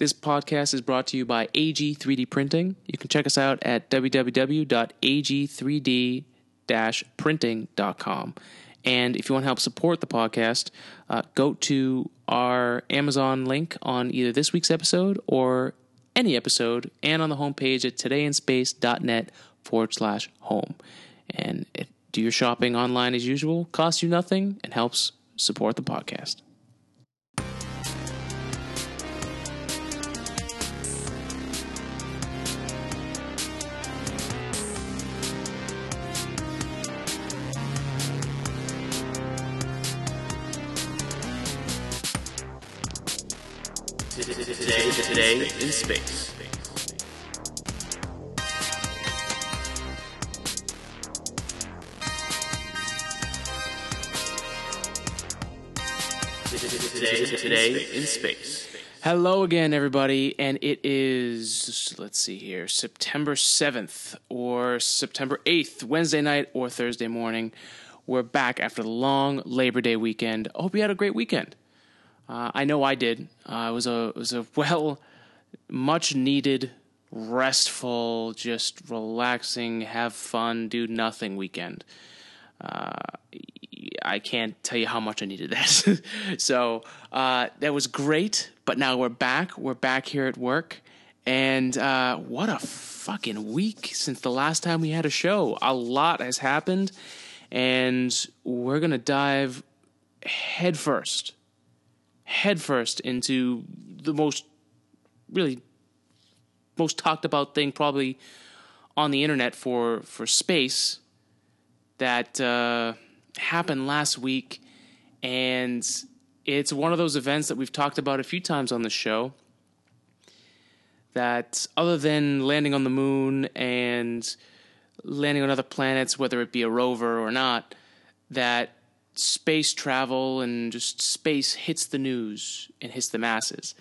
This podcast is brought to you by AG 3D Printing. You can check us out at www.ag3d-printing.com. And if you want to help support the podcast, uh, go to our Amazon link on either this week's episode or any episode, and on the homepage at todayinspace.net forward slash home. And do your shopping online as usual, costs you nothing, and helps support the podcast. Today in space. Today, today in space. Hello again, everybody, and it is let's see here, September seventh or September eighth, Wednesday night or Thursday morning. We're back after the long Labor Day weekend. I hope you had a great weekend. Uh, I know I did. Uh, it was a it was a well, much needed, restful, just relaxing, have fun, do nothing weekend. Uh, I can't tell you how much I needed that. so uh, that was great. But now we're back. We're back here at work, and uh, what a fucking week since the last time we had a show. A lot has happened, and we're gonna dive headfirst headfirst into the most really most talked about thing probably on the internet for for space that uh, happened last week, and it's one of those events that we've talked about a few times on the show. That other than landing on the moon and landing on other planets, whether it be a rover or not, that space travel and just space hits the news and hits the masses.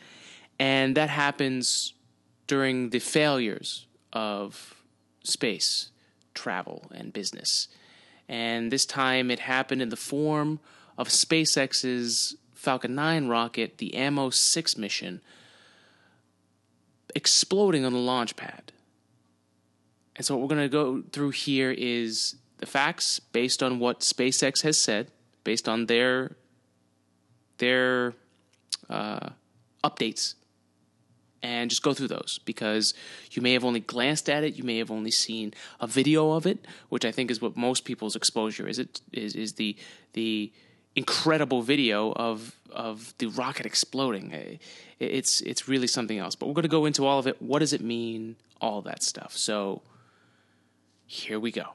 And that happens during the failures of space travel and business. And this time it happened in the form of SpaceX's Falcon 9 rocket, the Amos 6 mission, exploding on the launch pad. And so, what we're going to go through here is the facts based on what SpaceX has said based on their their uh, updates and just go through those because you may have only glanced at it, you may have only seen a video of it, which I think is what most people's exposure is. It is is the the incredible video of of the rocket exploding. It's it's really something else. But we're going to go into all of it. What does it mean? All that stuff. So here we go.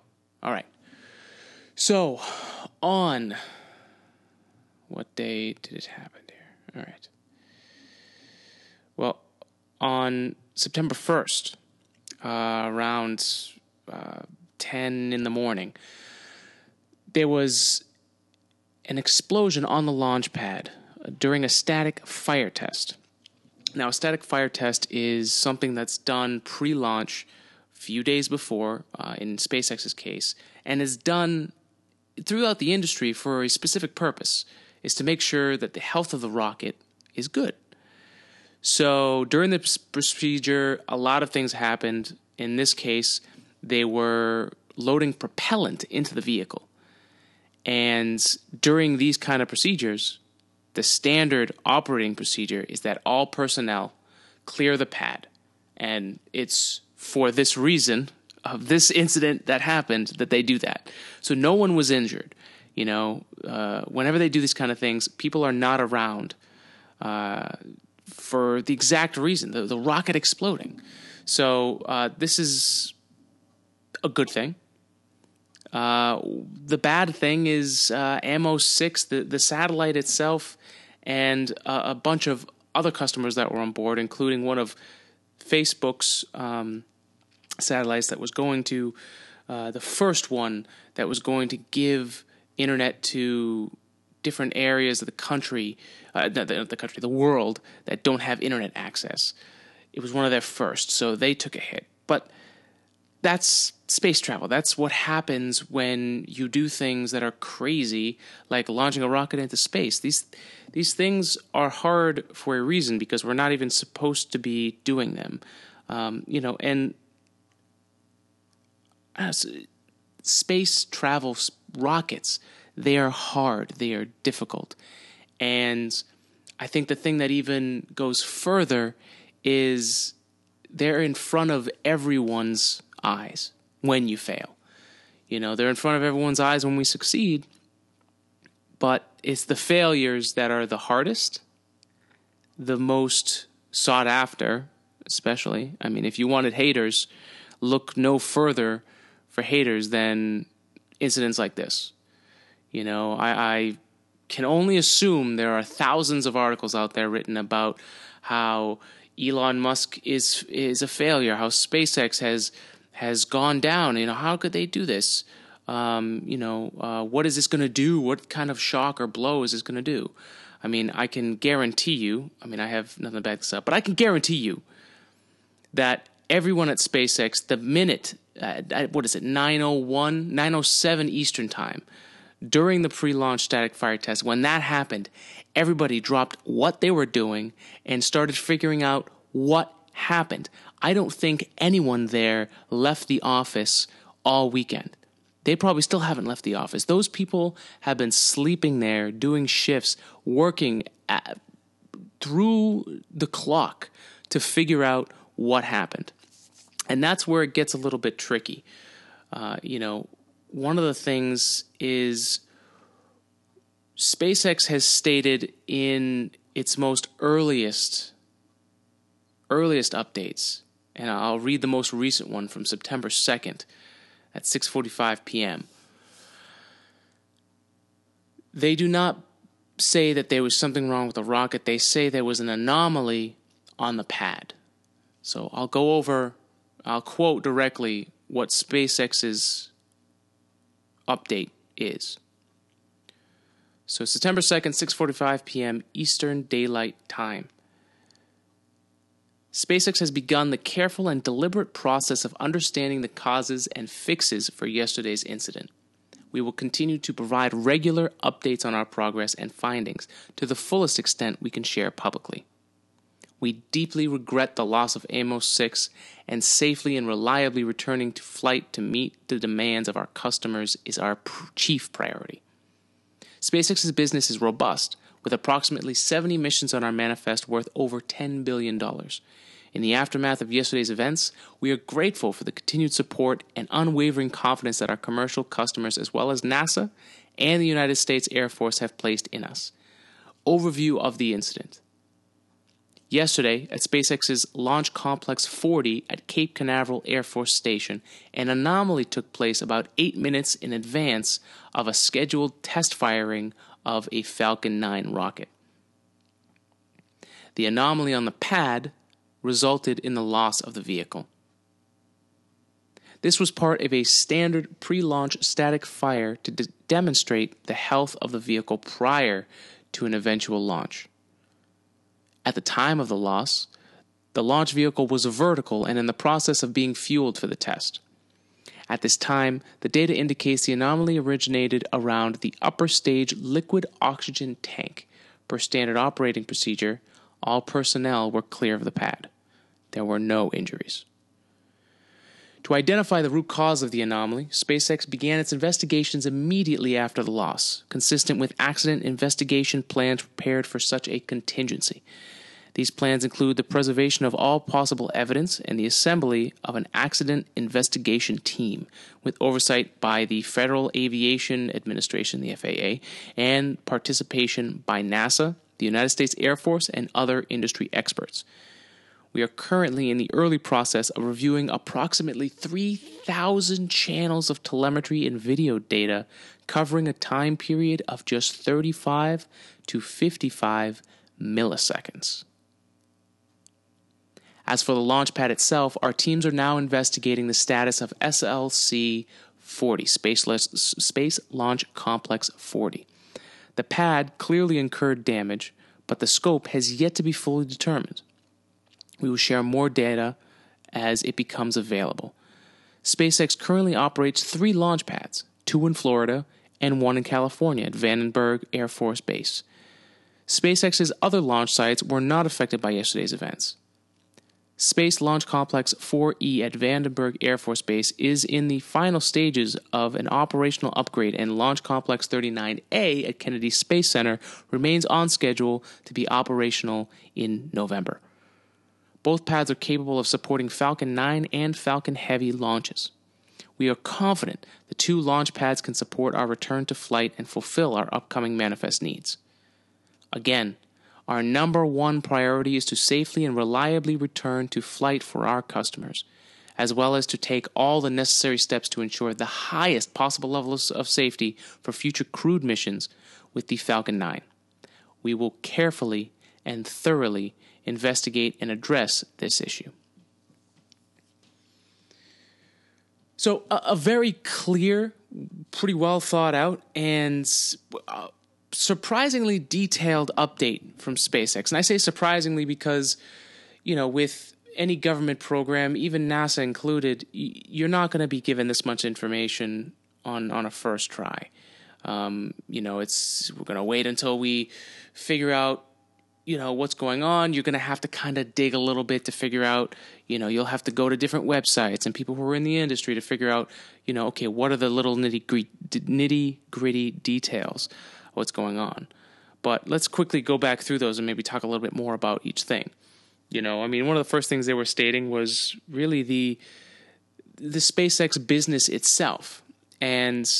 All right. So on what day did it happen here? All right. Well, on September 1st, uh, around uh, 10 in the morning, there was an explosion on the launch pad during a static fire test. Now, a static fire test is something that's done pre launch, a few days before, uh, in SpaceX's case, and is done throughout the industry for a specific purpose is to make sure that the health of the rocket is good. So during the procedure, a lot of things happened. In this case, they were loading propellant into the vehicle. And during these kind of procedures, the standard operating procedure is that all personnel clear the pad. And it's for this reason of this incident that happened that they do that. So no one was injured. You know, uh, whenever they do these kind of things, people are not around uh, for the exact reason the, the rocket exploding. So uh, this is a good thing. Uh, the bad thing is uh, Amos 6, the, the satellite itself, and a bunch of other customers that were on board, including one of Facebook's um, satellites that was going to, uh, the first one that was going to give internet to different areas of the country, uh, the, the country, the world that don't have internet access. It was one of their first, so they took a hit. But that's space travel. That's what happens when you do things that are crazy, like launching a rocket into space. These these things are hard for a reason because we're not even supposed to be doing them. Um, you know, and space travel rockets they are hard, they are difficult, and I think the thing that even goes further is they're in front of everyone's eyes when you fail. You know, they're in front of everyone's eyes when we succeed, but it's the failures that are the hardest, the most sought after, especially. I mean, if you wanted haters, look no further for haters than incidents like this. You know, I, I can only assume there are thousands of articles out there written about how Elon Musk is is a failure, how SpaceX has has gone down. You know, how could they do this? Um, you know, uh, what is this going to do? What kind of shock or blow is this going to do? I mean, I can guarantee you. I mean, I have nothing to back this up, but I can guarantee you that everyone at SpaceX, the minute uh, what is it, 901, 907 Eastern time, during the pre-launch static fire test, when that happened, everybody dropped what they were doing and started figuring out what happened. I don't think anyone there left the office all weekend. They probably still haven't left the office. Those people have been sleeping there, doing shifts, working at, through the clock to figure out what happened. And that's where it gets a little bit tricky. Uh, you know, one of the things is SpaceX has stated in its most earliest earliest updates, and I'll read the most recent one from September 2nd at 6:45 p.m. They do not say that there was something wrong with the rocket. They say there was an anomaly on the pad. So I'll go over I'll quote directly what SpaceX's update is. So September 2nd, 6:45 p.m. Eastern Daylight Time. SpaceX has begun the careful and deliberate process of understanding the causes and fixes for yesterday's incident. We will continue to provide regular updates on our progress and findings to the fullest extent we can share publicly. We deeply regret the loss of Amos 6 and safely and reliably returning to flight to meet the demands of our customers is our pr- chief priority. SpaceX's business is robust, with approximately 70 missions on our manifest worth over $10 billion. In the aftermath of yesterday's events, we are grateful for the continued support and unwavering confidence that our commercial customers, as well as NASA and the United States Air Force, have placed in us. Overview of the incident. Yesterday, at SpaceX's Launch Complex 40 at Cape Canaveral Air Force Station, an anomaly took place about eight minutes in advance of a scheduled test firing of a Falcon 9 rocket. The anomaly on the pad resulted in the loss of the vehicle. This was part of a standard pre launch static fire to de- demonstrate the health of the vehicle prior to an eventual launch. At the time of the loss, the launch vehicle was vertical and in the process of being fueled for the test. At this time, the data indicates the anomaly originated around the upper stage liquid oxygen tank. Per standard operating procedure, all personnel were clear of the pad. There were no injuries. To identify the root cause of the anomaly, SpaceX began its investigations immediately after the loss, consistent with accident investigation plans prepared for such a contingency. These plans include the preservation of all possible evidence and the assembly of an accident investigation team with oversight by the Federal Aviation Administration, the FAA, and participation by NASA, the United States Air Force, and other industry experts. We are currently in the early process of reviewing approximately 3,000 channels of telemetry and video data covering a time period of just 35 to 55 milliseconds. As for the launch pad itself, our teams are now investigating the status of SLC 40, Space, Launch Complex 40. The pad clearly incurred damage, but the scope has yet to be fully determined. We will share more data as it becomes available. SpaceX currently operates three launch pads, two in Florida and one in California at Vandenberg Air Force Base. SpaceX's other launch sites were not affected by yesterday's events. Space Launch Complex 4E at Vandenberg Air Force Base is in the final stages of an operational upgrade, and Launch Complex 39A at Kennedy Space Center remains on schedule to be operational in November. Both pads are capable of supporting Falcon 9 and Falcon Heavy launches. We are confident the two launch pads can support our return to flight and fulfill our upcoming manifest needs. Again, our number one priority is to safely and reliably return to flight for our customers, as well as to take all the necessary steps to ensure the highest possible levels of safety for future crewed missions with the Falcon 9. We will carefully and thoroughly investigate and address this issue. So, a, a very clear, pretty well thought out, and uh, surprisingly detailed update from SpaceX. And I say surprisingly because, you know, with any government program, even NASA included, you're not going to be given this much information on on a first try. Um, you know, it's we're going to wait until we figure out you know what's going on you're going to have to kind of dig a little bit to figure out you know you'll have to go to different websites and people who are in the industry to figure out you know okay what are the little nitty gritty nitty gritty details what's going on. But let's quickly go back through those and maybe talk a little bit more about each thing. You know i mean one of the first things they were stating was really the the SpaceX business itself. And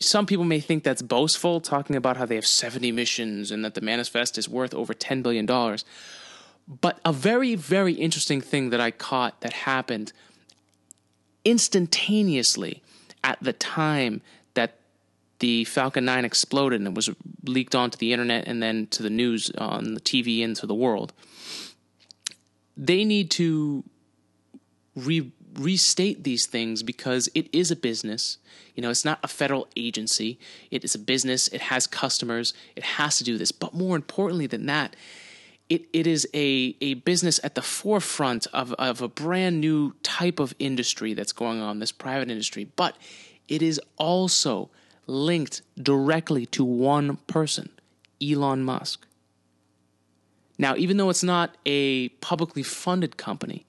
some people may think that's boastful, talking about how they have 70 missions and that the manifest is worth over $10 billion. But a very, very interesting thing that I caught that happened instantaneously at the time the Falcon 9 exploded and it was leaked onto the internet and then to the news on the TV and to the world. They need to re- restate these things because it is a business. You know, it's not a federal agency. It is a business. It has customers. It has to do this. But more importantly than that, it, it is a, a business at the forefront of, of a brand new type of industry that's going on, this private industry. But it is also linked directly to one person, Elon Musk. Now, even though it's not a publicly funded company,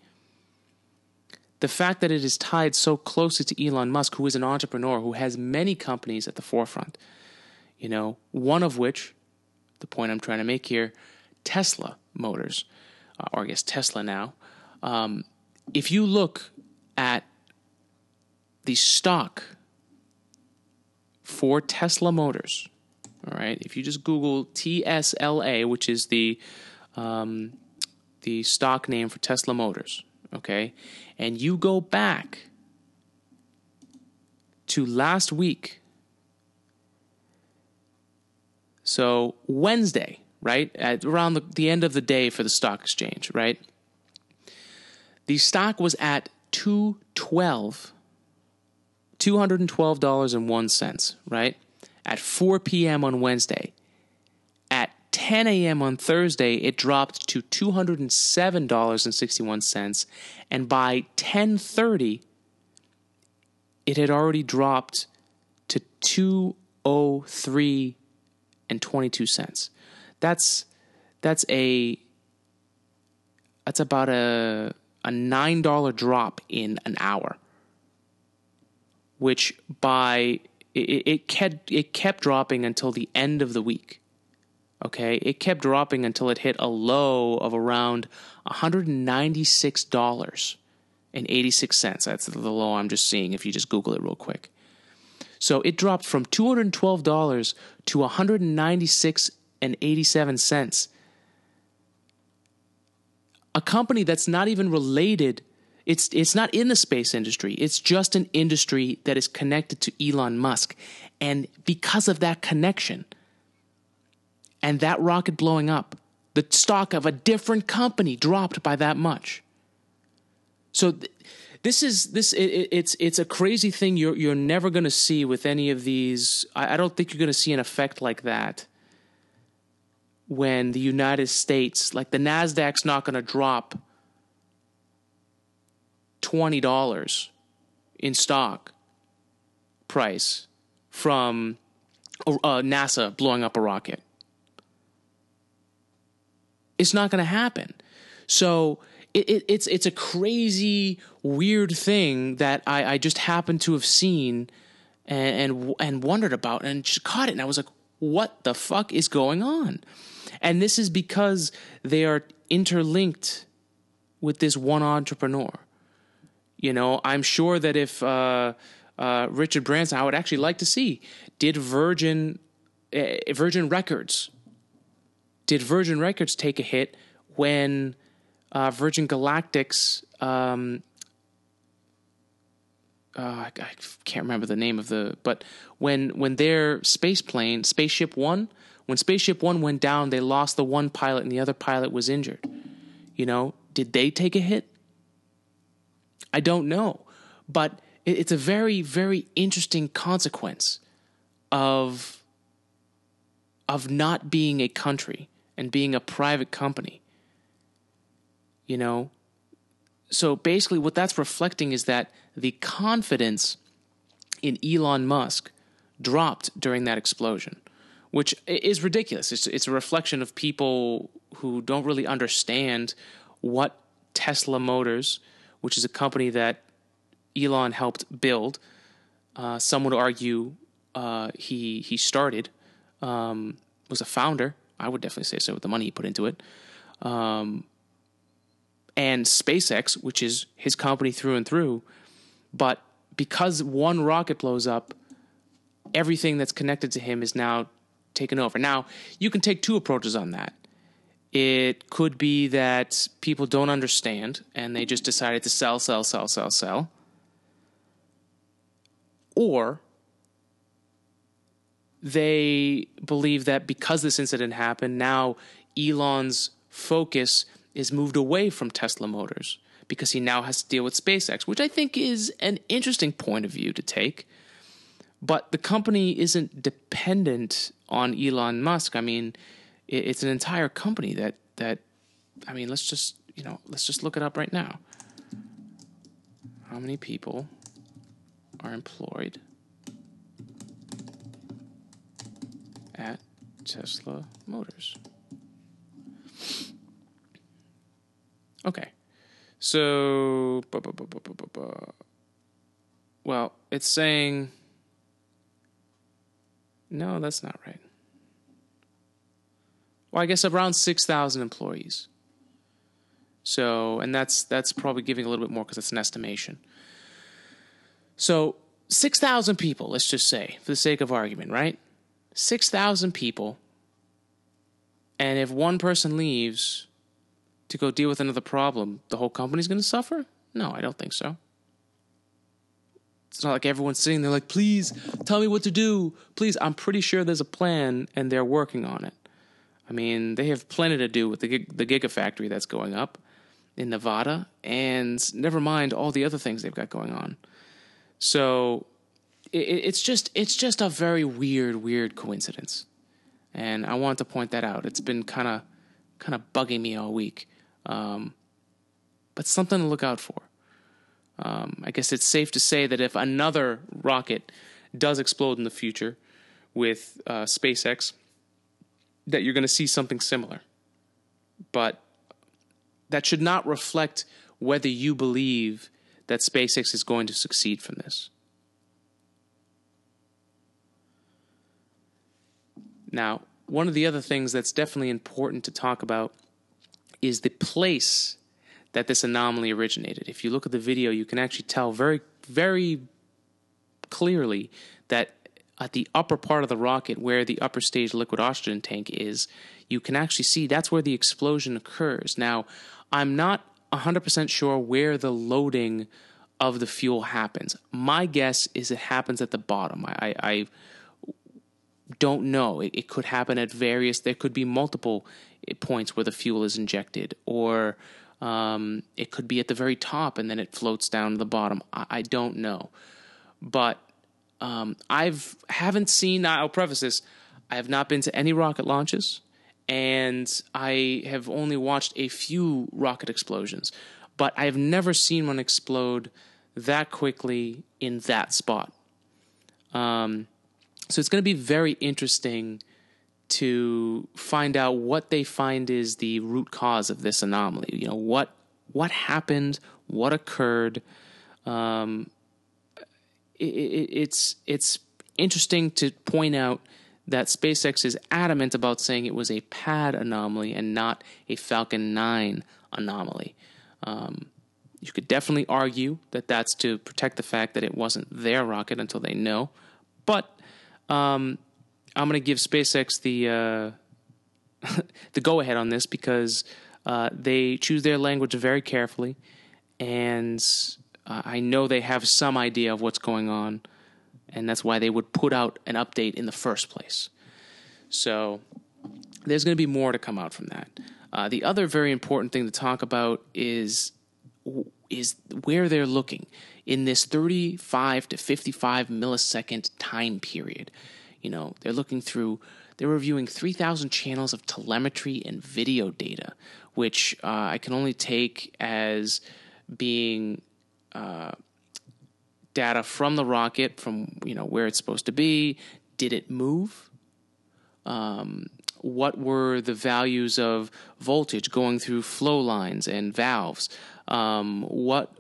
the fact that it is tied so closely to Elon Musk, who is an entrepreneur who has many companies at the forefront, you know, one of which, the point I'm trying to make here, Tesla Motors, uh, or I guess Tesla now. Um, if you look at the stock for Tesla Motors, all right, if you just Google TSLA, which is the um, the stock name for Tesla Motors, okay, and you go back to last week, so Wednesday, right, at around the, the end of the day for the stock exchange, right, the stock was at 212 $212.01, right? At 4 p.m. on Wednesday. At 10 a.m. on Thursday, it dropped to $207.61, and by 10:30, it had already dropped to 203 and 22 cents. That's that's a that's about a a nine dollar drop in an hour, which by it, it kept it kept dropping until the end of the week. Okay, it kept dropping until it hit a low of around $196.86. That's the low I'm just seeing if you just Google it real quick. So it dropped from $212 to $196.87. A company that's not even related it's it's not in the space industry. It's just an industry that is connected to Elon Musk. And because of that connection, and that rocket blowing up, the stock of a different company dropped by that much. So th- this is this it, it's it's a crazy thing you're you're never going to see with any of these. I, I don't think you're going to see an effect like that when the United States, like the Nasdaq's not going to drop twenty dollars in stock price from uh, NASA blowing up a rocket. It's not going to happen. So it, it, it's it's a crazy, weird thing that I, I just happened to have seen and, and and wondered about and just caught it, and I was like, "What the fuck is going on?" And this is because they are interlinked with this one entrepreneur. You know, I'm sure that if uh, uh, Richard Branson, I would actually like to see, did Virgin uh, Virgin Records did Virgin Records take a hit when uh, Virgin Galactic's um, uh, I, I can't remember the name of the but when when their space plane spaceship one when spaceship one went down they lost the one pilot and the other pilot was injured. You know did they take a hit i don't know. But it's a very very interesting consequence of of not being a country and being a private company you know? So basically what that's reflecting is that the confidence in Elon Musk dropped during that explosion which is ridiculous. It's it's a reflection of people who don't really understand what Tesla Motors which is a company that Elon helped build. Uh, some would argue uh, he he started, um, was a founder. I would definitely say so with the money he put into it. Um, and SpaceX, which is his company through and through, but because one rocket blows up, everything that's connected to him is now taken over. Now, you can take two approaches on that. It could be that people don't understand and they just decided to sell, sell, sell, sell, sell. Or they believe that because this incident happened, now Elon's focus is moved away from Tesla Motors because he now has to deal with SpaceX, which I think is an interesting point of view to take. But the company isn't dependent on Elon Musk. I mean, it's an entire company that that I mean, let's just, you know, let's just look it up right now. How many people are employed at Tesla Motors. Okay. So, well, it's saying, no, that's not right. Well, I guess around 6,000 employees. So, and that's that's probably giving a little bit more because it's an estimation. So, 6,000 people, let's just say, for the sake of argument, right? 6,000 people. And if one person leaves to go deal with another problem, the whole company's going to suffer? No, I don't think so. It's not like everyone's sitting there like, please tell me what to do. Please, I'm pretty sure there's a plan and they're working on it. I mean, they have plenty to do with the, the Gigafactory that's going up in Nevada, and never mind all the other things they've got going on. So it, it's just it's just a very weird, weird coincidence, and I want to point that out. It's been kind of kind of bugging me all week, um, but something to look out for. Um, I guess it's safe to say that if another rocket does explode in the future with uh, SpaceX, that you're going to see something similar. But that should not reflect whether you believe that SpaceX is going to succeed from this. Now, one of the other things that's definitely important to talk about is the place that this anomaly originated. If you look at the video, you can actually tell very, very clearly that at the upper part of the rocket, where the upper stage liquid oxygen tank is, you can actually see that's where the explosion occurs. Now, I'm not 100% sure where the loading of the fuel happens. My guess is it happens at the bottom. I, I, I don't know. It, it, could happen at various, there could be multiple points where the fuel is injected, or um, it could be at the very top and then it floats down to the bottom. I, I don't know. But um, I've haven't seen. I'll preface this: I have not been to any rocket launches and I have only watched a few rocket explosions, but I have never seen one explode that quickly in that spot. Um, so it's going to be very interesting to find out what they find is the root cause of this anomaly. You know what what happened, what occurred. Um, it's it's interesting to point out that SpaceX is adamant about saying it was a pad anomaly and not a Falcon 9 anomaly. Um, you could definitely argue that that's to protect the fact that it wasn't their rocket until they know. But um, I'm going to give SpaceX the uh, the go ahead on this because uh, they choose their language very carefully, and uh, I know they have some idea of what's going on, and that's why they would put out an update in the first place. So there's going to be more to come out from that. Uh, the other very important thing to talk about is is where they're looking in this 35 to 55 millisecond time period. You know, they're looking through, they're reviewing 3,000 channels of telemetry and video data, which uh, I can only take as being uh, data from the rocket, from you know where it's supposed to be. Did it move? Um, what were the values of voltage going through flow lines and valves? Um, what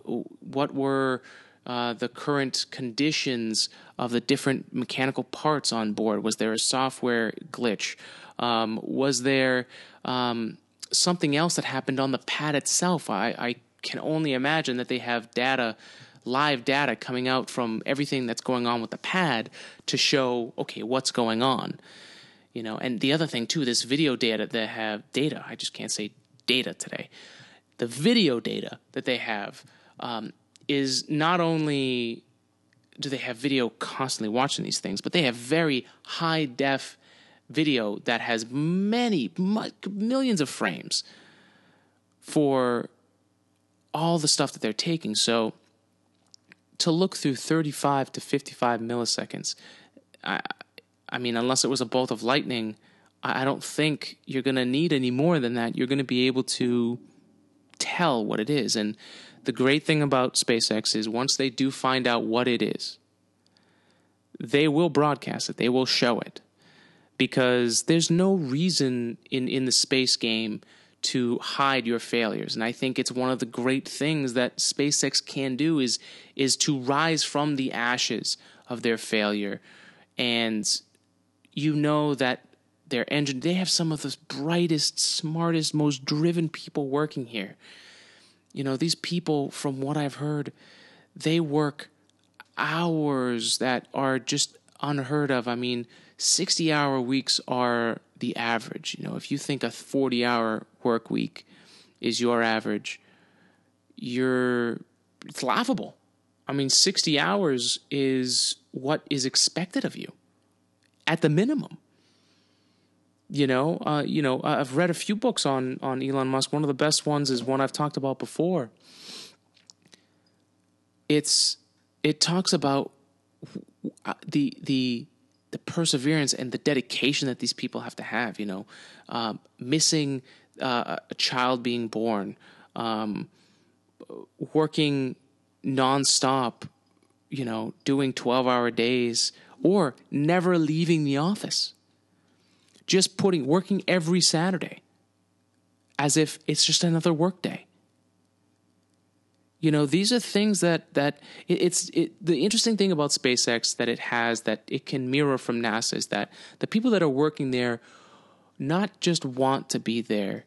what were uh, the current conditions of the different mechanical parts on board? Was there a software glitch? Um, was there um, something else that happened on the pad itself? I, I can only imagine that they have data live data coming out from everything that's going on with the pad to show okay what's going on you know? And the other thing too this video data that have data i just can't say data today. The video data that they have um, is not only do they have video constantly watching these things but they have very high def video that has many millions of frames for all the stuff that they're taking so to look through 35 to 55 milliseconds, I, I mean, unless it was a bolt of lightning, I don't think you're going to need any more than that. You're going to be able to tell what it is. And the great thing about SpaceX is once they do find out what it is, they will broadcast it, they will show it. Because there's no reason in, in the space game to hide your failures. And I think it's one of the great things that SpaceX can do is is to rise from the ashes of their failure. And you know that their engine they have some of the brightest, smartest, most driven people working here. You know, these people from what I've heard, they work hours that are just unheard of. I mean, 60 hour weeks are the average. You know, if you think a 40 hour work week is your average, you're it's laughable. I mean, 60 hours is what is expected of you at the minimum. You know, uh, you know, I've read a few books on on Elon Musk. One of the best ones is one I've talked about before. It's it talks about uh, the the the perseverance and the dedication that these people have to have. You know, um, missing uh, a child being born, um, working nonstop, you know, doing twelve hour days, or never leaving the office. Just putting working every Saturday, as if it's just another workday. You know, these are things that that it, it's it, the interesting thing about SpaceX that it has that it can mirror from NASA is that the people that are working there not just want to be there,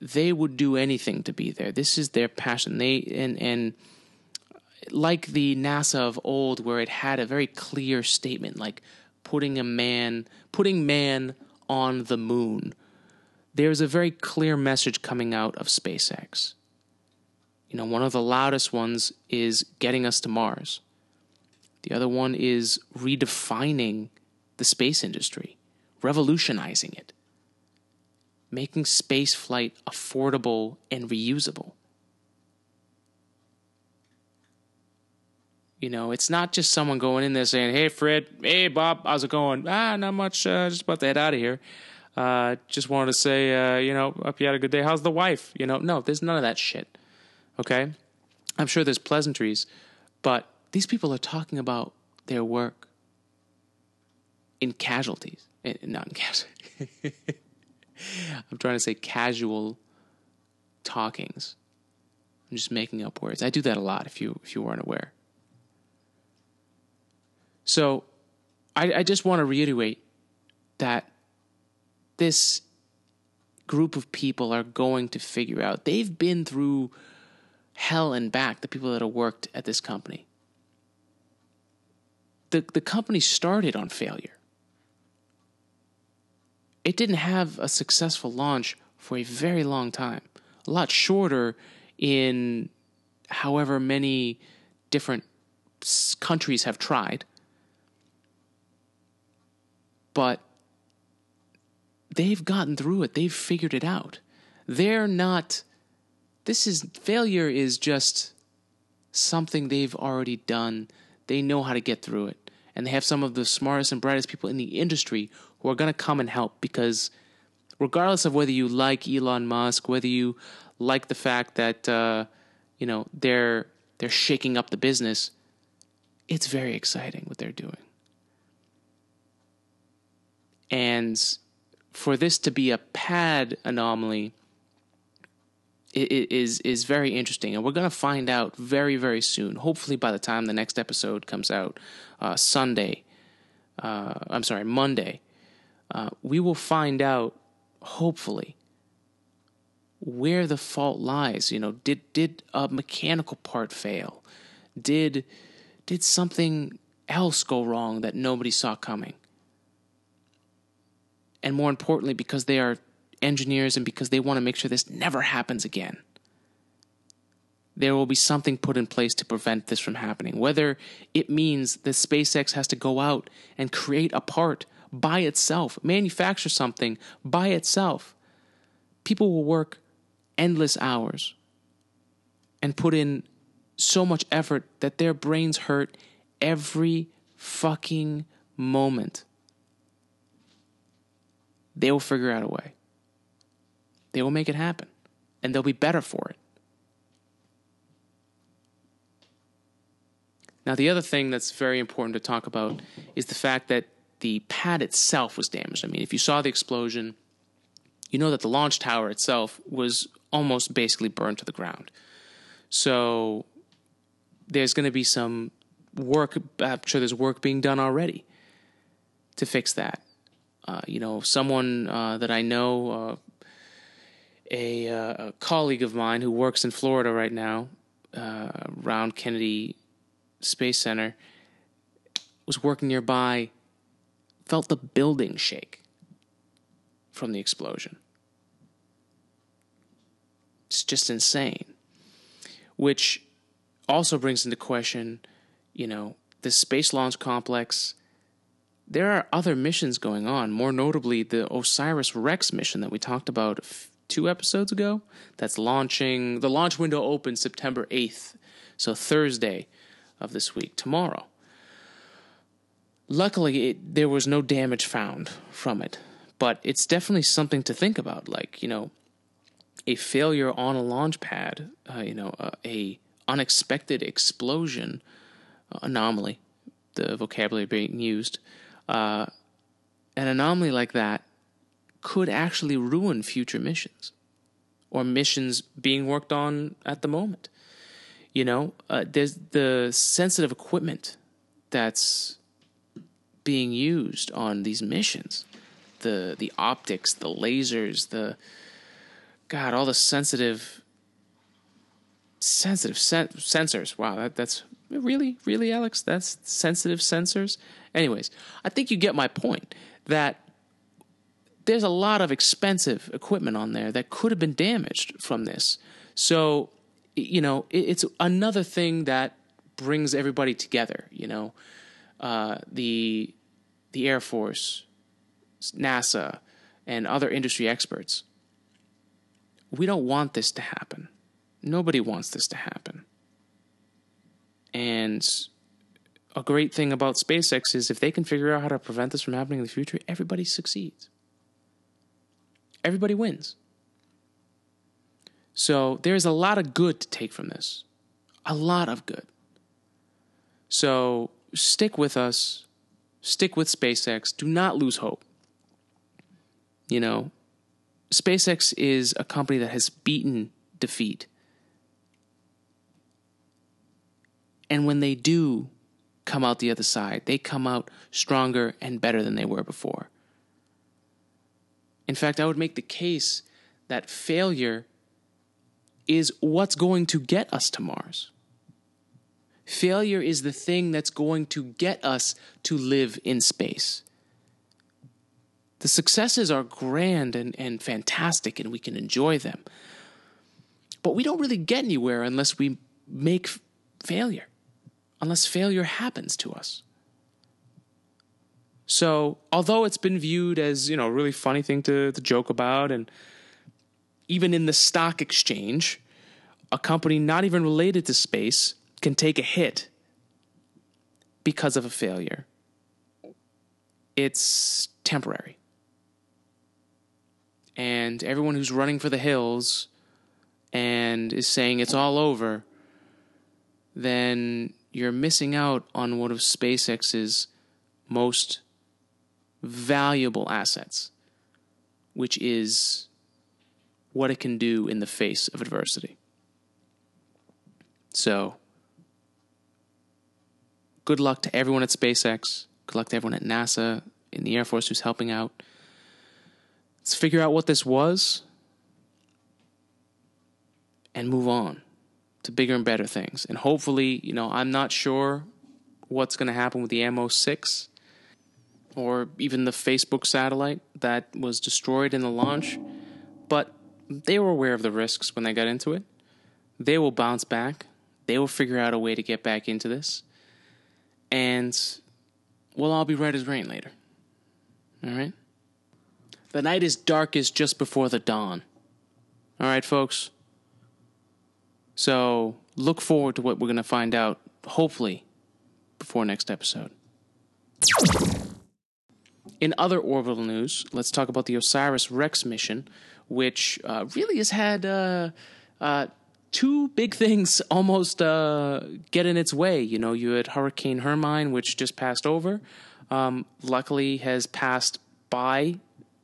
they would do anything to be there. This is their passion. They and and like the NASA of old, where it had a very clear statement, like putting a man, putting man on the moon. There's a very clear message coming out of SpaceX. You know, one of the loudest ones is getting us to Mars. The other one is redefining the space industry, revolutionizing it, making space flight affordable and reusable. You know, it's not just someone going in there saying, "Hey, Fred, hey, Bob, how's it going?" Ah, not much. Uh, just about to head out of here. Uh, just wanted to say, uh, you know, hope you had a good day. How's the wife? You know, no, there's none of that shit. Okay? I'm sure there's pleasantries, But these people are talking about their work in casualties, eh, not in casualties. I'm trying to say casual talkings. I'm just making up words. I do that a lot if you if you weren't aware. So I, I just want to reiterate that this group of people are going to figure out. They've been through hell and back, the people that have worked at this company. The, the company started on failure. It didn't have a successful launch for a very long time, a lot shorter in however many different countries have tried. But they've gotten through it, they've figured it out. They're not, this is, failure is just something they've already done. They know how to get through it. And they have some of the smartest and brightest people in the industry who are going to come and help because regardless of whether you like Elon Musk, whether you like the fact that uh, you know they're they're shaking up the business, it's very exciting what they're doing. And for this to be a pad anomaly is is very interesting, and we're going to find out very very soon. Hopefully, by the time the next episode comes out, uh, Sunday. Uh, I'm sorry, Monday. Uh, we will find out, hopefully, where the fault lies. You know, did did a mechanical part fail? Did did something else go wrong that nobody saw coming? and more importantly, because they are engineers and because they want to make sure this never happens again. There will be something put in place to prevent this from happening. Whether it means that SpaceX has to go out and create a part by itself, manufacture something by itself. People will work endless hours and put in so much effort that their brains hurt every fucking moment they will figure out a way. They will make it happen, and they'll be better for it. Now, the other thing that's very important to talk about is the fact that the pad itself was damaged. I mean, if you saw the explosion, you know that the launch tower itself was almost basically burned to the ground. So there's going to be some work, I'm sure there's work being done already to fix that. Uh, you know, someone uh, that I know, uh, a, uh, a, colleague of mine who works in Florida right now, uh, around Kennedy Space Center, was working nearby, felt the building shake from the explosion. It's just insane. Which also brings into question, you know, the space launch complex there are other missions going on, more notably the OSIRIS-REx mission that we talked about two episodes ago. That's launching, the launch window opens September 8th, so Thursday of this week, tomorrow. Luckily, it, there was no damage found from it, but it's definitely something to think about. Like, you know, a failure on a launch pad, uh, you know, uh, a unexpected explosion uh, anomaly, the vocabulary being used, uh, an anomaly like that could actually ruin future missions or missions being worked on at the moment. You know, uh, there's the sensitive equipment that's being used on these missions the the optics, the lasers, the God, all the sensitive sensitive sen- sensors. Wow, that, that's really really Alex. That's sensitive sensors. Anyways, I think you get my point that there's a lot of expensive equipment on there that could have been damaged from this. So, you know, it's another thing that brings everybody together. You know, uh, the the Air Force, NASA, and other industry experts. We don't want this to happen. Nobody wants this to happen. And a great thing about SpaceX is if they can figure out how to prevent this from happening in the future, everybody succeeds. Everybody wins. So there's a lot of good to take from this. A lot of good. So stick with us, stick with SpaceX. Do not lose hope. You know, SpaceX is a company that has beaten defeat. And when they do come out the other side, they come out stronger and better than they were before. In fact, I would make the case that failure is what's going to get us to Mars. Failure is the thing that's going to get us to live in space. The successes are grand and, and fantastic, and we can enjoy them. But we don't really get anywhere unless we make failure, unless failure happens to us. So, although it's been viewed as, you know, a really funny thing to, to joke about, and even in the stock exchange, a company not even related to space can take a hit because of a failure. It's temporary. And everyone who's running for the hills and is saying it's all over, then you're missing out on one of SpaceX's most valuable assets, which is what it can do in the face of adversity. So, good luck to everyone at SpaceX. Good luck to everyone at NASA, in the Air Force who's helping out. Let's figure out what this was and move on to bigger and better things. And hopefully, you know, I'm not sure what's going to happen with the Amos 6 or even the Facebook satellite that was destroyed in the launch, but they were aware of the risks when they got into it. They will bounce back. They will figure out a way to get back into this. And we'll all be right as rain later. All right? The night is darkest just before the dawn. All right, folks? So look forward to what we're going to find out, hopefully, before next episode. In other orbital news, let's talk about the OSIRIS-REx mission, which uh, really has had uh, uh, two big things almost uh, get in its way. You know, you had Hurricane Hermine, which just passed over. Um, luckily, has passed by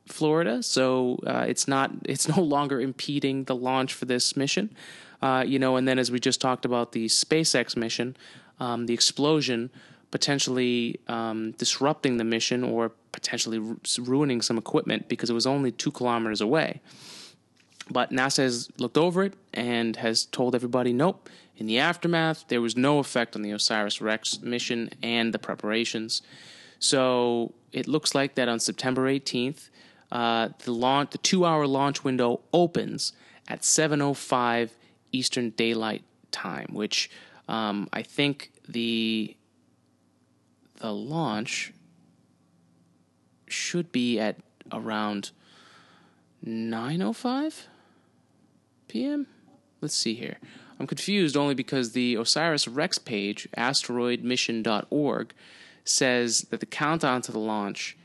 Florida, so uh, it's not it's no longer impeding the launch for this mission. Uh, you know, and then as we just talked about the SpaceX mission, um, the explosion potentially um, disrupting the mission or potentially ruining some equipment because it was only two kilometers away. But NASA has looked over it and has told everybody nope. In the aftermath, there was no effect on the OSIRIS-REx mission and the preparations. So it looks like that on September 18th, uh, the launch, the two-hour launch window opens at 7:05 Eastern Daylight Time, which um, I think the the launch should be at around 9:05 p.m. Let's see here. I'm confused only because the OSIRIS-REx page, asteroidmission.org, says that the countdown to the launch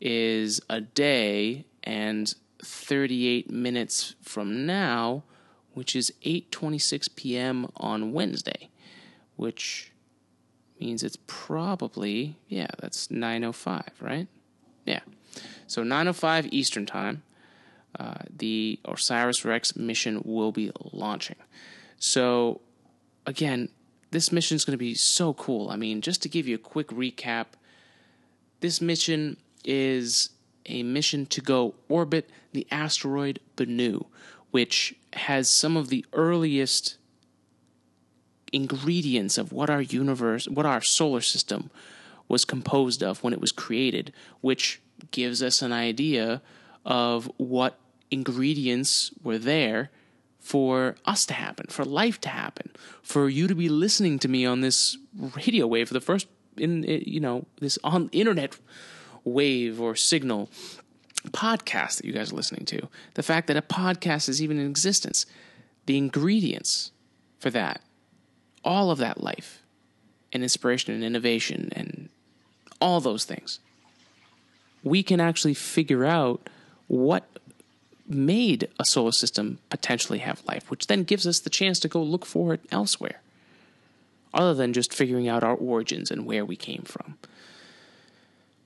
is a day and 38 minutes from now, which is 8:26 p.m. on Wednesday, which means it's probably yeah, that's 9:05, right? Yeah. So 9:05 Eastern Time, uh, the OSIRIS-REx mission will be launching. So again, this mission is going to be so cool. I mean, just to give you a quick recap, this mission is a mission to go orbit the asteroid Bennu, which has some of the earliest ingredients of what our universe, what our solar system was composed of when it was created, which gives us an idea of what ingredients were there for us to happen, for life to happen, for you to be listening to me on this radio wave for the first in you know this on internet wave or signal podcast that you guys are listening to. The fact that a podcast is even in existence, the ingredients for that, all of that life and inspiration and innovation and all those things. We can actually figure out what made a solar system potentially have life, which then gives us the chance to go look for it elsewhere. other than just figuring out our origins and where we came from.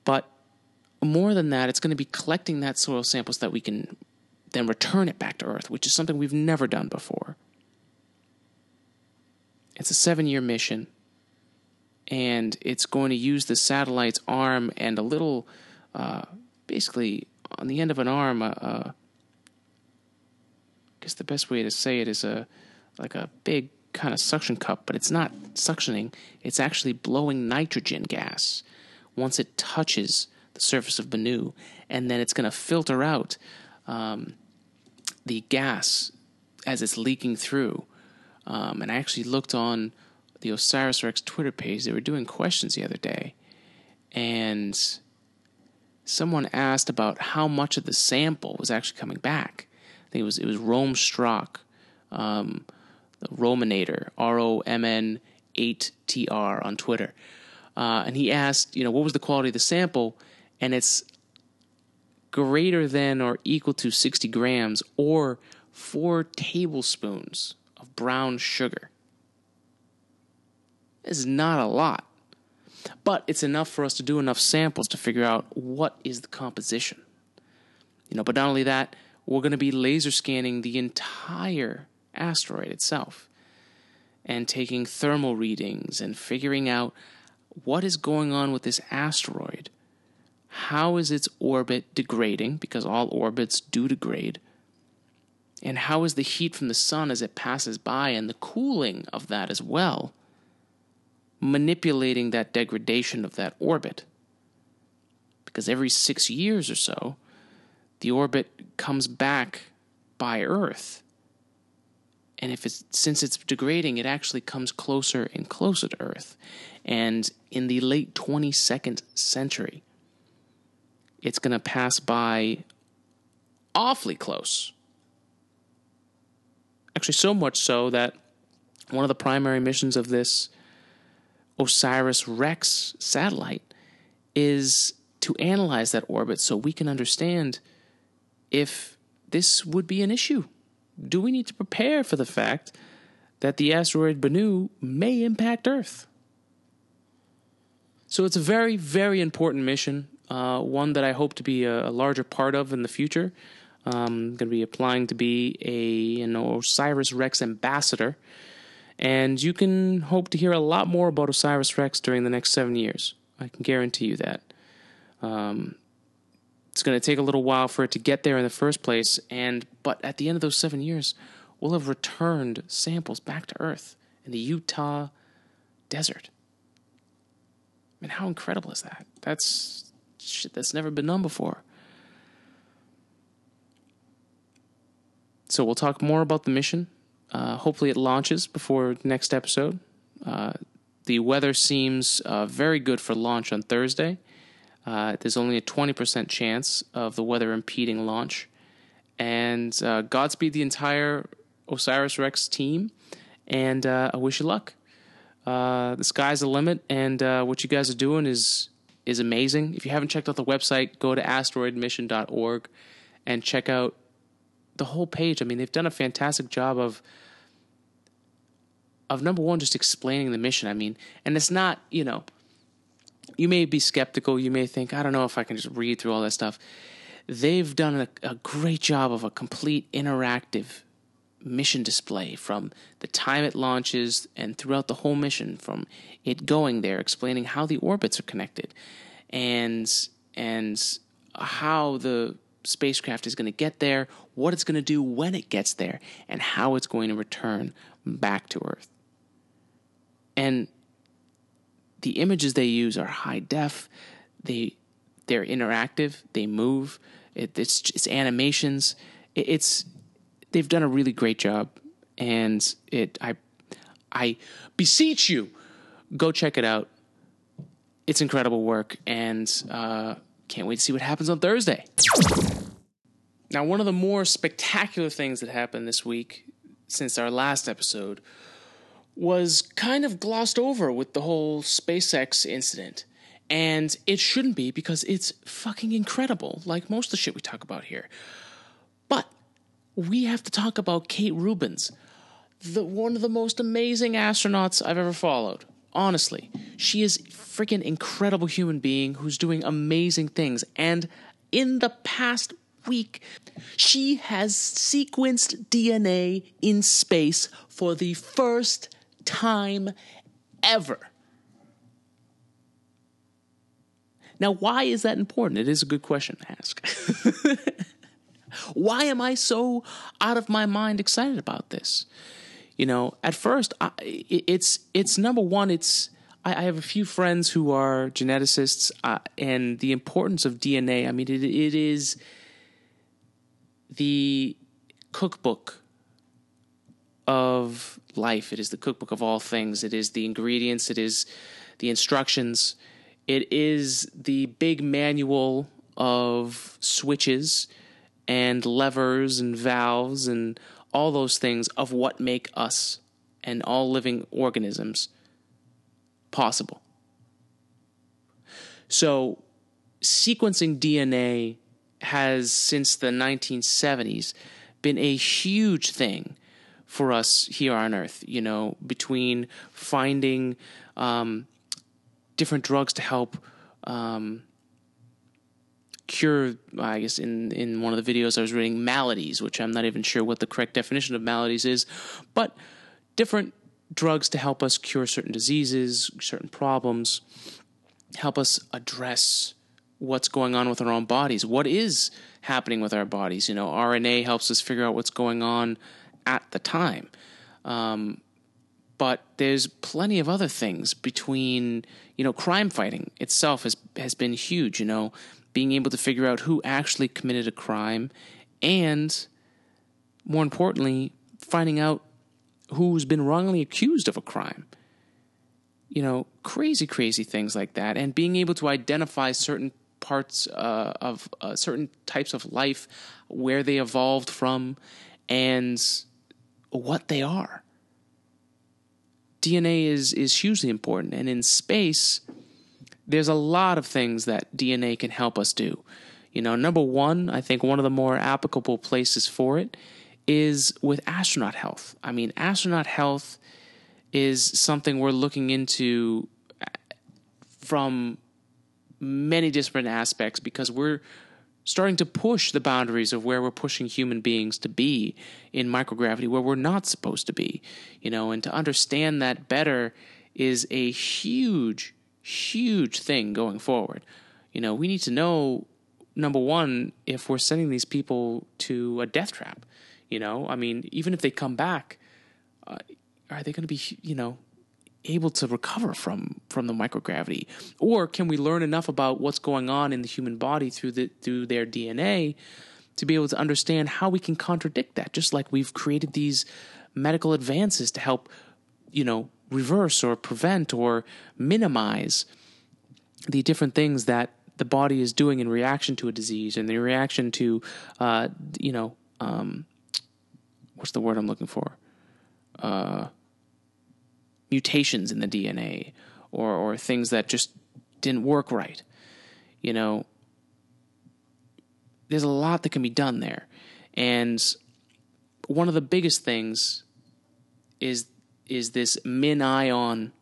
But more than that, it's going to be collecting that soil sample so that we can then return it back to Earth, which is something we've never done before. It's a seven year mission, and it's going to use the satellite's arm and a little, uh, basically, on the end of an arm, uh, uh, I guess the best way to say it is a like a big kind of suction cup, but it's not suctioning, it's actually blowing nitrogen gas once it touches the surface of Bennu, and then it's going to filter out um, the gas as it's leaking through. Um, and I actually looked on the OSIRIS-REx Twitter page. They were doing questions the other day, and someone asked about how much of the sample was actually coming back. I think it was it was Rome Strock, um, the Rominator, R O M N 8 T R on Twitter. Uh, and he asked, you know, what was the quality of the sample? And it's greater than or equal to 60 grams or four tablespoons of brown sugar. Is not a lot, but it's enough for us to do enough samples to figure out what is the composition. You know, but not only that, we're going to be laser scanning the entire asteroid itself and taking thermal readings and figuring out what is going on with this asteroid. How is its orbit degrading? Because all orbits do degrade. And how is the heat from the sun as it passes by and the cooling of that as well manipulating that degradation of that orbit? Because every six years or so, the orbit comes back by Earth. And if it's since it's degrading, it actually comes closer and closer to Earth. And in the late 22nd century, it's going to pass by awfully close. Actually, so much so that one of the primary missions of this OSIRIS-REx satellite is to analyze that orbit so we can understand if this would be an issue. Do we need to prepare for the fact that the asteroid Bennu may impact Earth? So it's a very, very important mission, uh, one that I hope to be a, a larger part of in the future. I'm um, going to be applying to be a an OSIRIS-REx ambassador, and you can hope to hear a lot more about OSIRIS-REx during the next seven years. I can guarantee you that. Um, it's going to take a little while for it to get there in the first place, and but at the end of those seven years, we'll have returned samples back to Earth in the Utah desert. I mean, how incredible is that? That's shit that's never been done before. So we'll talk more about the mission. Uh, hopefully, it launches before next episode. Uh, the weather seems uh, very good for launch on Thursday. Uh, there's only a 20% chance of the weather impeding launch. And uh, Godspeed the entire OSIRIS-REx team. And uh, I wish you luck. The sky's the limit, and what you guys are doing is is amazing. If you haven't checked out the website, go to asteroidmission.org and check out the whole page. I mean, they've done a fantastic job of of number one, just explaining the mission. I mean, and it's not you know, you may be skeptical. You may think, I don't know if I can just read through all that stuff. They've done a, a great job of a complete interactive mission display from the time it launches and throughout the whole mission, from it going there, explaining how the orbits are connected, and and how the spacecraft is going to get there, what it's going to do when it gets there, and how it's going to return back to Earth. And the images they use are high def. They they're interactive. They move. It, it's it's animations. It, it's they've done a really great job, and it I I beseech you, go check it out. It's incredible work, and uh, can't wait to see what happens on Thursday. Now, one of the more spectacular things that happened this week since our last episode was kind of glossed over with the whole SpaceX incident. And it shouldn't be because it's fucking incredible, like most of the shit we talk about here But we have to talk about Kate Rubins, the one of the most amazing astronauts I've ever followed. Honestly, she is a freaking incredible human being who's doing amazing things. And in the past week, she has sequenced DNA in space for the first time ever. Now, why is that important? It is a good question to ask. why am I so out of my mind excited about this? You know, at first, I, it's it's number one. It's I, I, have a few friends who are geneticists, uh, and the importance of DNA. I mean, it, it is the cookbook of life. It is the cookbook of all things. It is the ingredients. It is the instructions. It is the big manual of switches and levers and valves and all those things of what make us and all living organisms possible. So, sequencing DNA has, since the 1970s, been a huge thing for us here on Earth. You know, between finding um, different drugs to help um, cure, I guess in in one of the videos I was reading maladies, which I'm not even sure what the correct definition of maladies is, but different drugs to help us cure certain diseases, certain problems, help us address what's going on with our own bodies. What is happening with our bodies? You know, RNA helps us figure out what's going on at the time. Um, but there's plenty of other things between, you know, crime fighting itself has has been huge. You know, being able to figure out who actually committed a crime, and more importantly, finding out who's been wrongly accused of a crime. You know, crazy, crazy things like that, and being able to identify certain parts uh, of uh, certain types of life, where they evolved from, and what they are. DNA is is hugely important, and in space, there's a lot of things that DNA can help us do. You know, number one, I think one of the more applicable places for it is with astronaut health. I mean, astronaut health is something we're looking into from many different aspects because we're starting to push the boundaries of where we're pushing human beings to be in microgravity where we're not supposed to be you know and to understand that better is a huge huge thing going forward. You know, we need to know number one if we're sending these people to a death trap. You know, I mean, even if they come back, uh, are they going to be you know able to recover from from the microgravity, or can we learn enough about what's going on in the human body through the through their DNA? To be able to understand how we can contradict that, just like we've created these medical advances to help, you know, reverse or prevent or minimize the different things that the body is doing in reaction to a disease and the reaction to, uh, you know, um, what's the word I'm looking for? Uh, mutations in the DNA or, or things that just didn't work right. You know, there's a lot that can be done there. And one of the biggest things is is this MinION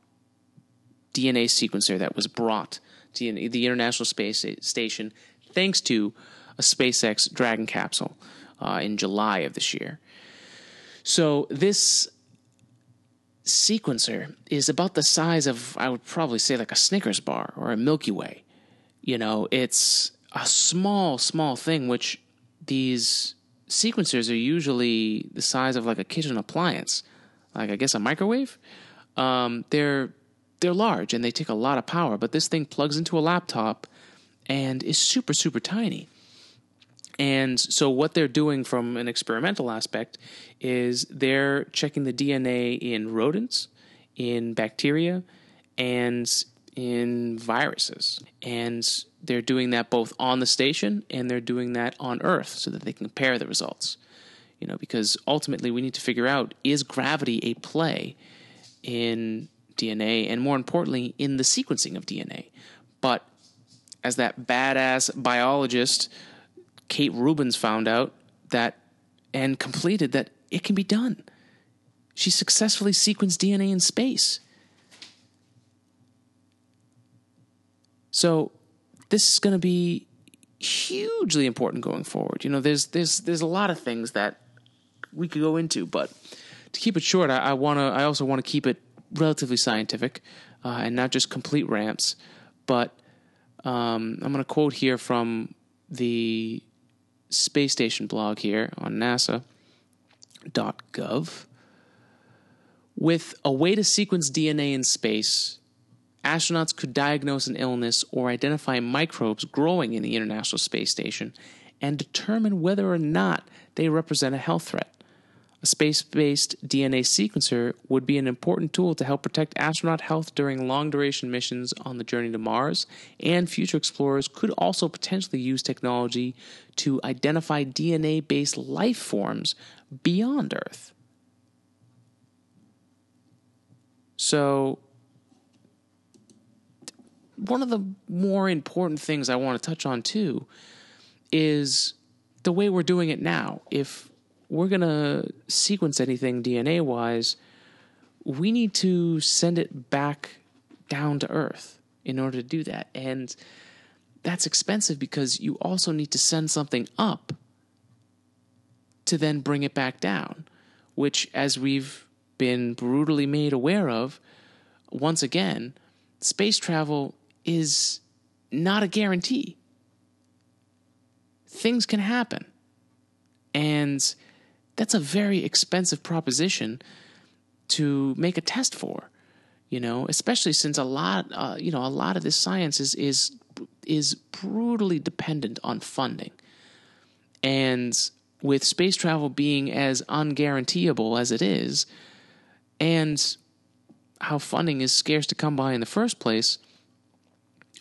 DNA sequencer that was brought to the International Space Station thanks to a SpaceX Dragon capsule uh, in July of this year. So this sequencer is about the size of I would probably say like a Snickers bar or a Milky Way. You know, it's a small, small thing which these sequencers are usually the size of like a kitchen appliance like I guess a microwave. Um, they're they're large and they take a lot of power, but this thing plugs into a laptop and is super super tiny. And so what they're doing from an experimental aspect is they're checking the DNA in rodents, in bacteria, and in viruses. And they're doing that both on the station and they're doing that on Earth so that they can compare the results you know, because ultimately we need to figure out is gravity a play in DNA and more importantly in the sequencing of DNA. But as that badass biologist Kate Rubins found out that and completed that it can be done. She successfully sequenced DNA in space. So this is going to be hugely important going forward. You know, there's there's there's a lot of things that we could go into, but to keep it short, I, I want to. I also want to keep it relatively scientific uh, and not just complete ramps. But um, I'm going to quote here from the space station blog here on NASA.gov. With a way to sequence DNA in space, astronauts could diagnose an illness or identify microbes growing in the International Space Station and determine whether or not they represent a health threat. A space based DNA sequencer would be an important tool to help protect astronaut health during long duration missions on the journey to Mars, and future explorers could also potentially use technology to identify DNA based life forms beyond Earth. So, one of the more important things I want to touch on too is the way we're doing it now. If we're going to sequence anything DNA wise, we need to send it back down to Earth in order to do that. And that's expensive because you also need to send something up to then bring it back down, which, as we've been brutally made aware of, once again, space travel is not a guarantee. Things can happen. And that's a very expensive proposition to make a test for you know especially since a lot uh, you know a lot of this science is is is brutally dependent on funding. And with space travel being as unguaranteeable as it is and how funding is scarce to come by in the first place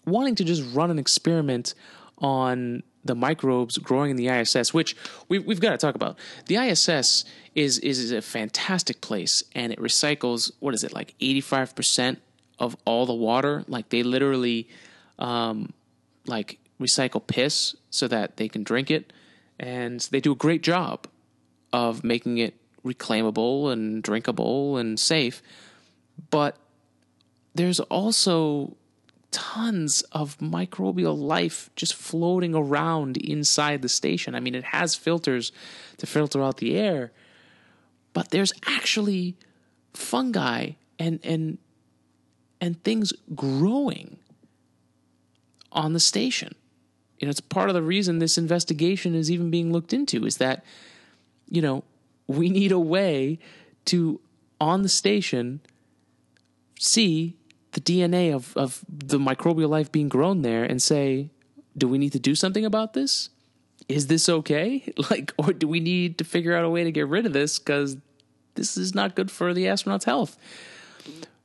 wanting to just run an experiment on the microbes growing in the ISS, which we, we've got to talk about. The ISS is is a fantastic place, and it recycles what is it like eighty five percent of all the water. Like they literally, um, like recycle piss so that they can drink it, and they do a great job of making it reclaimable and drinkable and safe. But there's also tons of microbial life just floating around inside the station. I mean, it has filters to filter out the air, but there's actually fungi and and and things growing on the station. You know, it's part of the reason this investigation is even being looked into is that you know, we need a way to on the station see the DNA of, of the microbial life being grown there and say, do we need to do something about this? Is this okay? Like, or do we need to figure out a way to get rid of this because this is not good for the astronaut's health?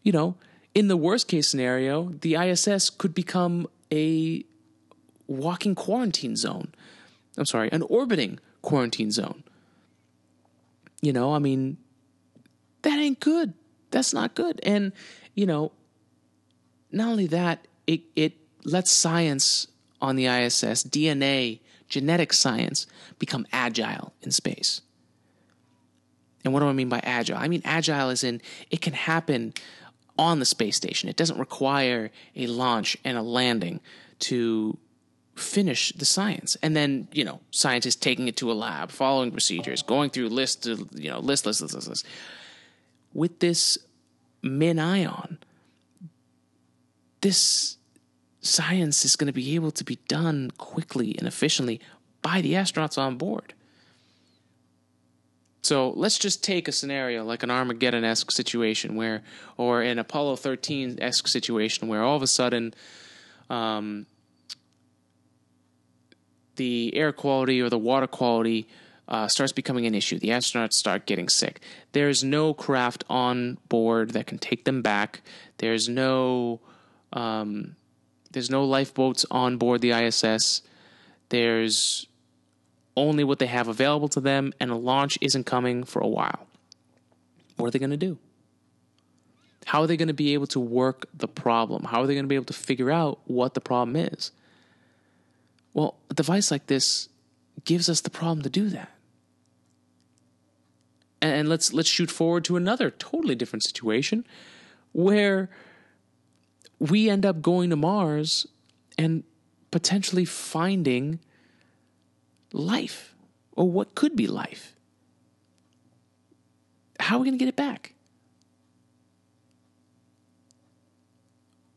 You know, in the worst case scenario, the ISS could become a walking quarantine zone. I'm sorry, an orbiting quarantine zone. You know, I mean, that ain't good. That's not good. And, you know, not only that, it, it lets science on the ISS, DNA, genetic science, become agile in space. And what do I mean by agile? I mean agile is in it can happen on the space station. It doesn't require a launch and a landing to finish the science. And then, you know, scientists taking it to a lab, following procedures, going through list, you know, list, list, list, list, list. With this MinION, this science is going to be able to be done quickly and efficiently by the astronauts on board. So let's just take a scenario like an Armageddon esque situation where, or an Apollo 13 esque situation where all of a sudden, um, the air quality or the water quality uh, starts becoming an issue. The astronauts start getting sick. There's no craft on board that can take them back. There's no um, there's no lifeboats on board the ISS. There's only what they have available to them, and a launch isn't coming for a while. What are they going to do? How are they going to be able to work the problem? How are they going to be able to figure out what the problem is? Well, a device like this gives us the problem to do that. and let's let's shoot forward to another totally different situation where we end up going to Mars and potentially finding life or what could be life. How are we going to get it back?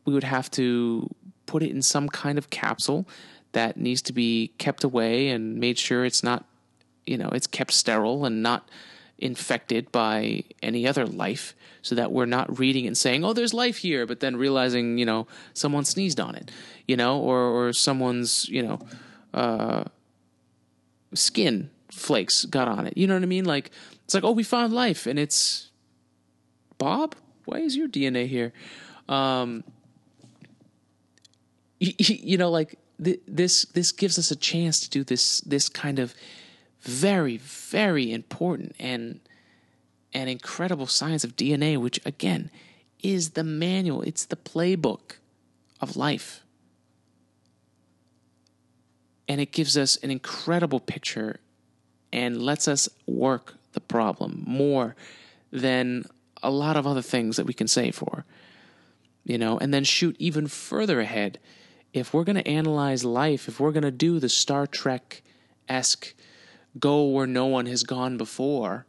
We would have to put it in some kind of capsule that needs to be kept away and made sure it's not, you know, it's kept sterile and not infected by any other life so that we're not reading and saying, oh, there's life here, but then realizing, you know, someone sneezed on it, you know, or, or someone's, you know, uh, skin flakes got on it. You know what I mean? Like, it's like, oh, we found life and it's Bob? Why is your DNA here? Um, you, you know, like th- this, this gives us a chance to do this, this kind of very, very important and and incredible science of DNA, which again is the manual, it's the playbook of life. And it gives us an incredible picture and lets us work the problem more than a lot of other things that we can say for. You know, and then shoot even further ahead. If we're going to analyze life, if we're going to do the Star Trek esque go where no one has gone before,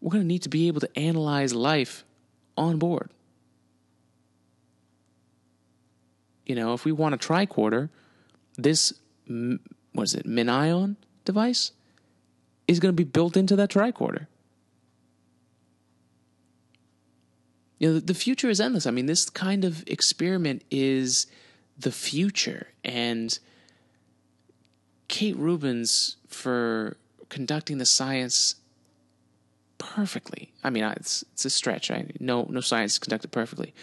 we're going to need to be able to analyze life on board. You know, if we want a tricorder, this, what is it, MinION device is going to be built into that tricorder. You know, the future is endless. I mean, this kind of experiment is the future. And Kate Rubins for conducting the science perfectly. I mean, it's it's a stretch. I no no science is conducted perfectly,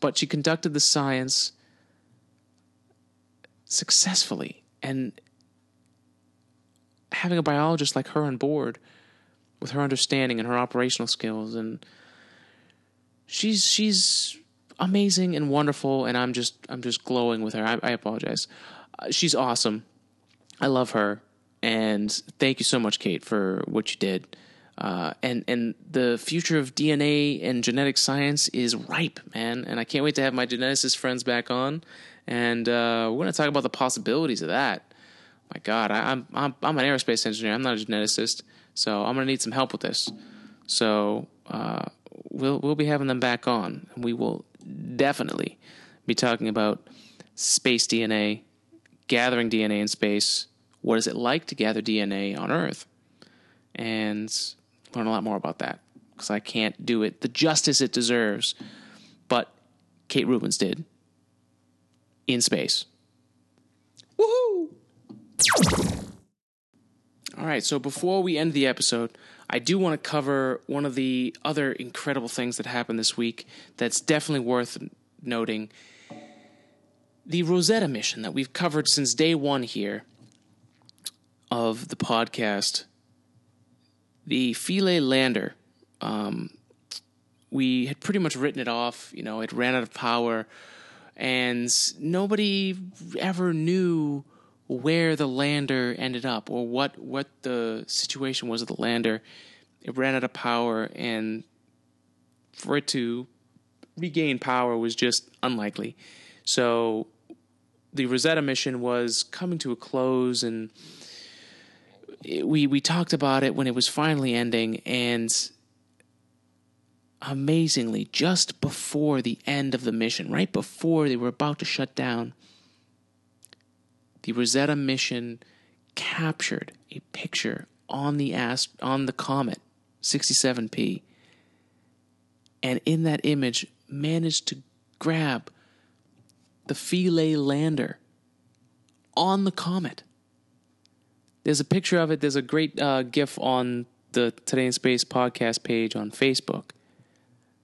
but she conducted the science successfully, and having a biologist like her on board, with her understanding and her operational skills, and she's she's amazing and wonderful, and I'm just I'm just glowing with her. I, I apologize. Uh, she's awesome. I love her, and thank you so much, Kate, for what you did. Uh, and and the future of DNA and genetic science is ripe, man. And I can't wait to have my geneticist friends back on, and uh, we're going to talk about the possibilities of that. My God, I, am I'm I'm an aerospace engineer. I'm not a geneticist, so I'm going to need some help with this. So uh, we'll we'll be having them back on, and we will definitely be talking about space DNA, gathering DNA in space. What is it like to gather DNA on Earth? And learn a lot more about that because I can't do it the justice it deserves. But Kate Rubins did in space. Woohoo! All right, so before we end the episode, I do want to cover one of the other incredible things that happened this week that's definitely worth noting. The Rosetta mission that we've covered since day one here of the podcast the Philae lander, um, we had pretty much written it off. You know, it ran out of power, and nobody ever knew where the lander ended up or what what the situation was of the lander. It ran out of power, and for it to regain power was just unlikely. So the Rosetta mission was coming to a close, and we we talked about it when it was finally ending, and amazingly, just before the end of the mission, right before they were about to shut down, the Rosetta mission captured a picture on the ast- on the comet 67P, and in that image managed to grab the Philae lander on the comet. There's a picture of it. There's a great uh, GIF on the Today in Space podcast page on Facebook.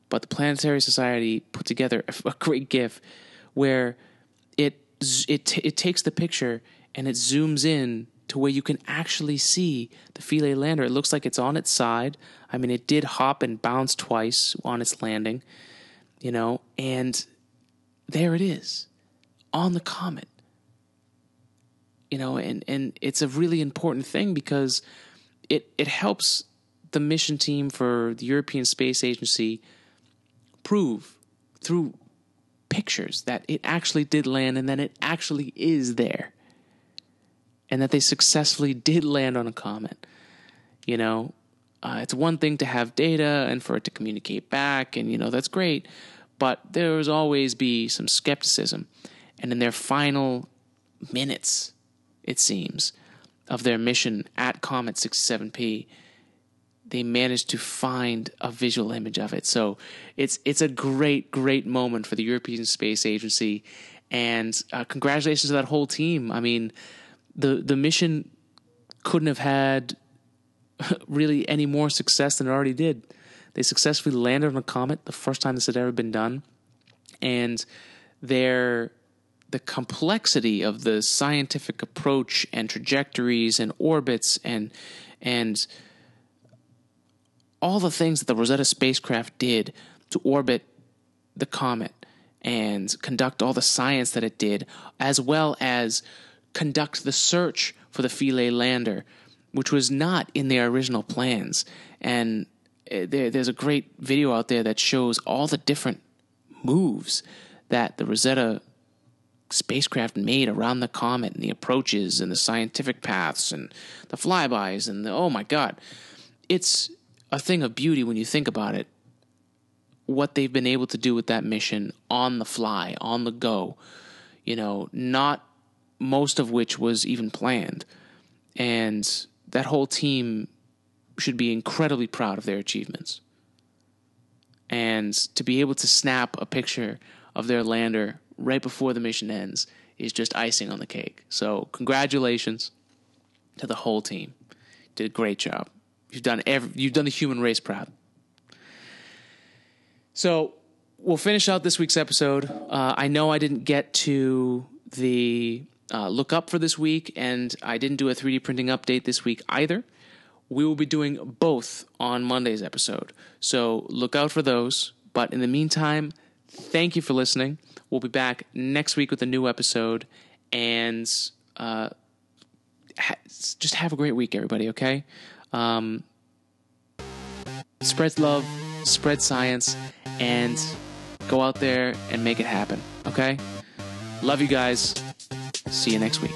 But the Planetary Society put together a great GIF where it it t- it takes the picture and it zooms in to where you can actually see the Philae lander. It looks like it's on its side. I mean, it did hop and bounce twice on its landing, you know, and there it is on the comet you know, and, and it's a really important thing because it, it helps the mission team for the European Space Agency prove through pictures that it actually did land and that it actually is there. And that they successfully did land on a comet. You know, uh, it's one thing to have data and for it to communicate back, and, you know, that's great. But there was always be some skepticism. And in their final minutes, it seems, of their mission at Comet 67P, they managed to find a visual image of it. So it's it's a great great moment for the European Space Agency, and uh, congratulations to that whole team. I mean, the the mission couldn't have had really any more success than it already did. They successfully landed on a comet, the first time this had ever been done, and their the complexity of the scientific approach and trajectories and orbits and and all the things that the Rosetta spacecraft did to orbit the comet and conduct all the science that it did, as well as conduct the search for the Philae lander, which was not in their original plans. And eh, there, there's a great video out there that shows all the different moves that the Rosetta spacecraft made around the comet and the approaches and the scientific paths and the flybys and the oh my god it's a thing of beauty when you think about it. What they've been able to do with that mission on the fly, on the go, you know, not most of which was even planned. And that whole team should be incredibly proud of their achievements. And to be able to snap a picture of their lander right before the mission ends is just icing on the cake. So, congratulations to the whole team. Did a great job. You've done every, you've done the human race proud. So we'll finish out this week's episode. Uh, I know I didn't get to the uh, look up for this week, and I didn't do a 3D printing update this week either. We will be doing both on Monday's episode. So look out for those. But in the meantime, thank you for listening. We'll be back next week with a new episode. And uh, ha- just have a great week, everybody, okay? Um, spread love, spread science, and go out there and make it happen. Okay? Love you guys. See you next week.